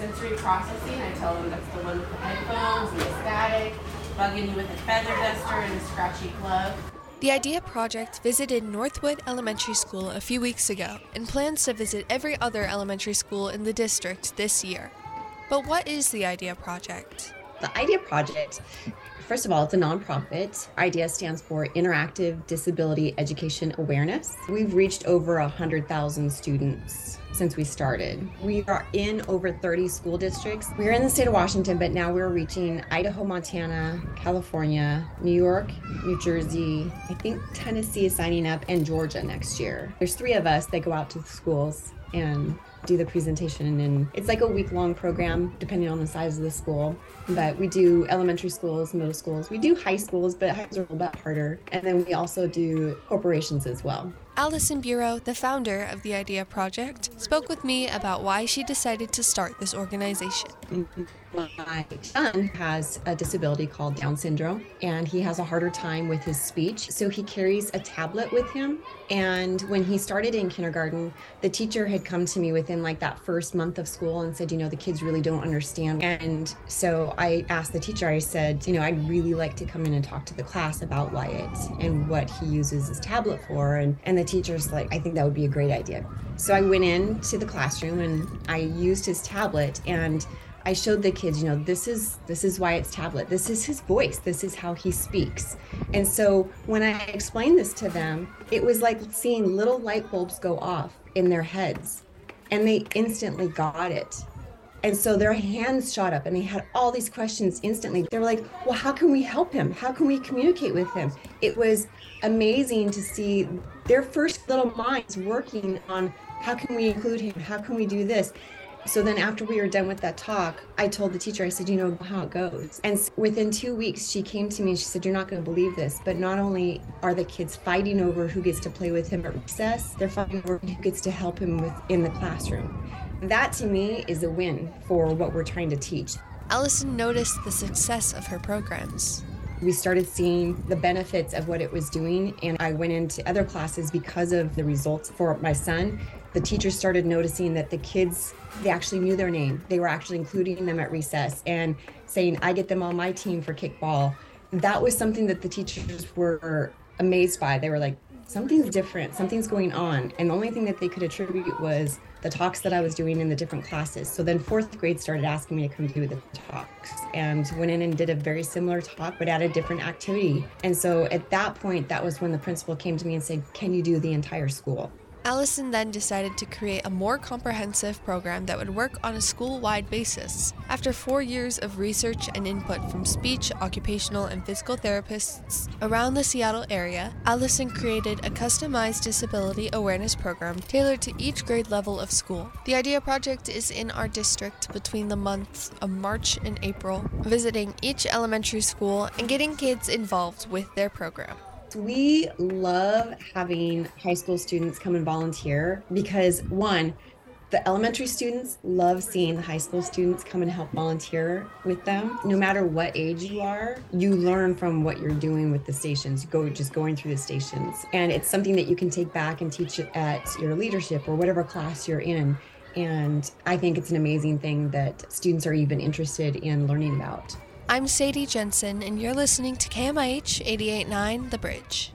sensory processing. I tell them that's the one with the headphones and the static, bugging you with a feather duster and a scratchy glove. The IDEA Project visited Northwood Elementary School a few weeks ago and plans to visit every other elementary school in the district this year. But what is the IDEA Project? The IDEA Project First of all, it's a nonprofit. IDEA stands for Interactive Disability Education Awareness. We've reached over 100,000 students since we started. We are in over 30 school districts. We're in the state of Washington, but now we're reaching Idaho, Montana, California, New York, New Jersey. I think Tennessee is signing up and Georgia next year. There's three of us that go out to the schools and do the presentation and it's like a week long program depending on the size of the school. But we do elementary schools middle schools. We do high schools but high schools are a little bit harder. And then we also do corporations as well Allison Bureau, the founder of the IDEA Project, spoke with me about why she decided to start this organization. My son has a disability called Down syndrome, and he has a harder time with his speech. So he carries a tablet with him. And when he started in kindergarten, the teacher had come to me within like that first month of school and said, You know, the kids really don't understand. And so I asked the teacher, I said, You know, I'd really like to come in and talk to the class about Wyatt and what he uses his tablet for. And, and the teacher's like, I think that would be a great idea. So I went into the classroom and I used his tablet and I showed the kids, you know, this is this is why it's tablet. This is his voice. This is how he speaks. And so when I explained this to them, it was like seeing little light bulbs go off in their heads. And they instantly got it. And so their hands shot up and they had all these questions instantly. They were like, well, how can we help him? How can we communicate with him? It was amazing to see their first little minds working on how can we include him? How can we do this? So then after we were done with that talk, I told the teacher, I said, you know how it goes. And within two weeks, she came to me and she said, you're not going to believe this, but not only are the kids fighting over who gets to play with him at recess, they're fighting over who gets to help him with in the classroom. That to me is a win for what we're trying to teach. Allison noticed the success of her programs. We started seeing the benefits of what it was doing, and I went into other classes because of the results for my son. The teachers started noticing that the kids, they actually knew their name. They were actually including them at recess and saying, I get them on my team for kickball. That was something that the teachers were amazed by. They were like, something's different, something's going on. And the only thing that they could attribute was the talks that I was doing in the different classes. So then fourth grade started asking me to come do the talks and went in and did a very similar talk, but at a different activity. And so at that point, that was when the principal came to me and said, Can you do the entire school? Allison then decided to create a more comprehensive program that would work on a school wide basis. After four years of research and input from speech, occupational, and physical therapists around the Seattle area, Allison created a customized disability awareness program tailored to each grade level of school. The IDEA project is in our district between the months of March and April, visiting each elementary school and getting kids involved with their program. We love having high school students come and volunteer because, one, the elementary students love seeing the high school students come and help volunteer with them. No matter what age you are, you learn from what you're doing with the stations. Go just going through the stations. And it's something that you can take back and teach at your leadership or whatever class you're in. And I think it's an amazing thing that students are even interested in learning about. I'm Sadie Jensen, and you're listening to KMIH 889 The Bridge.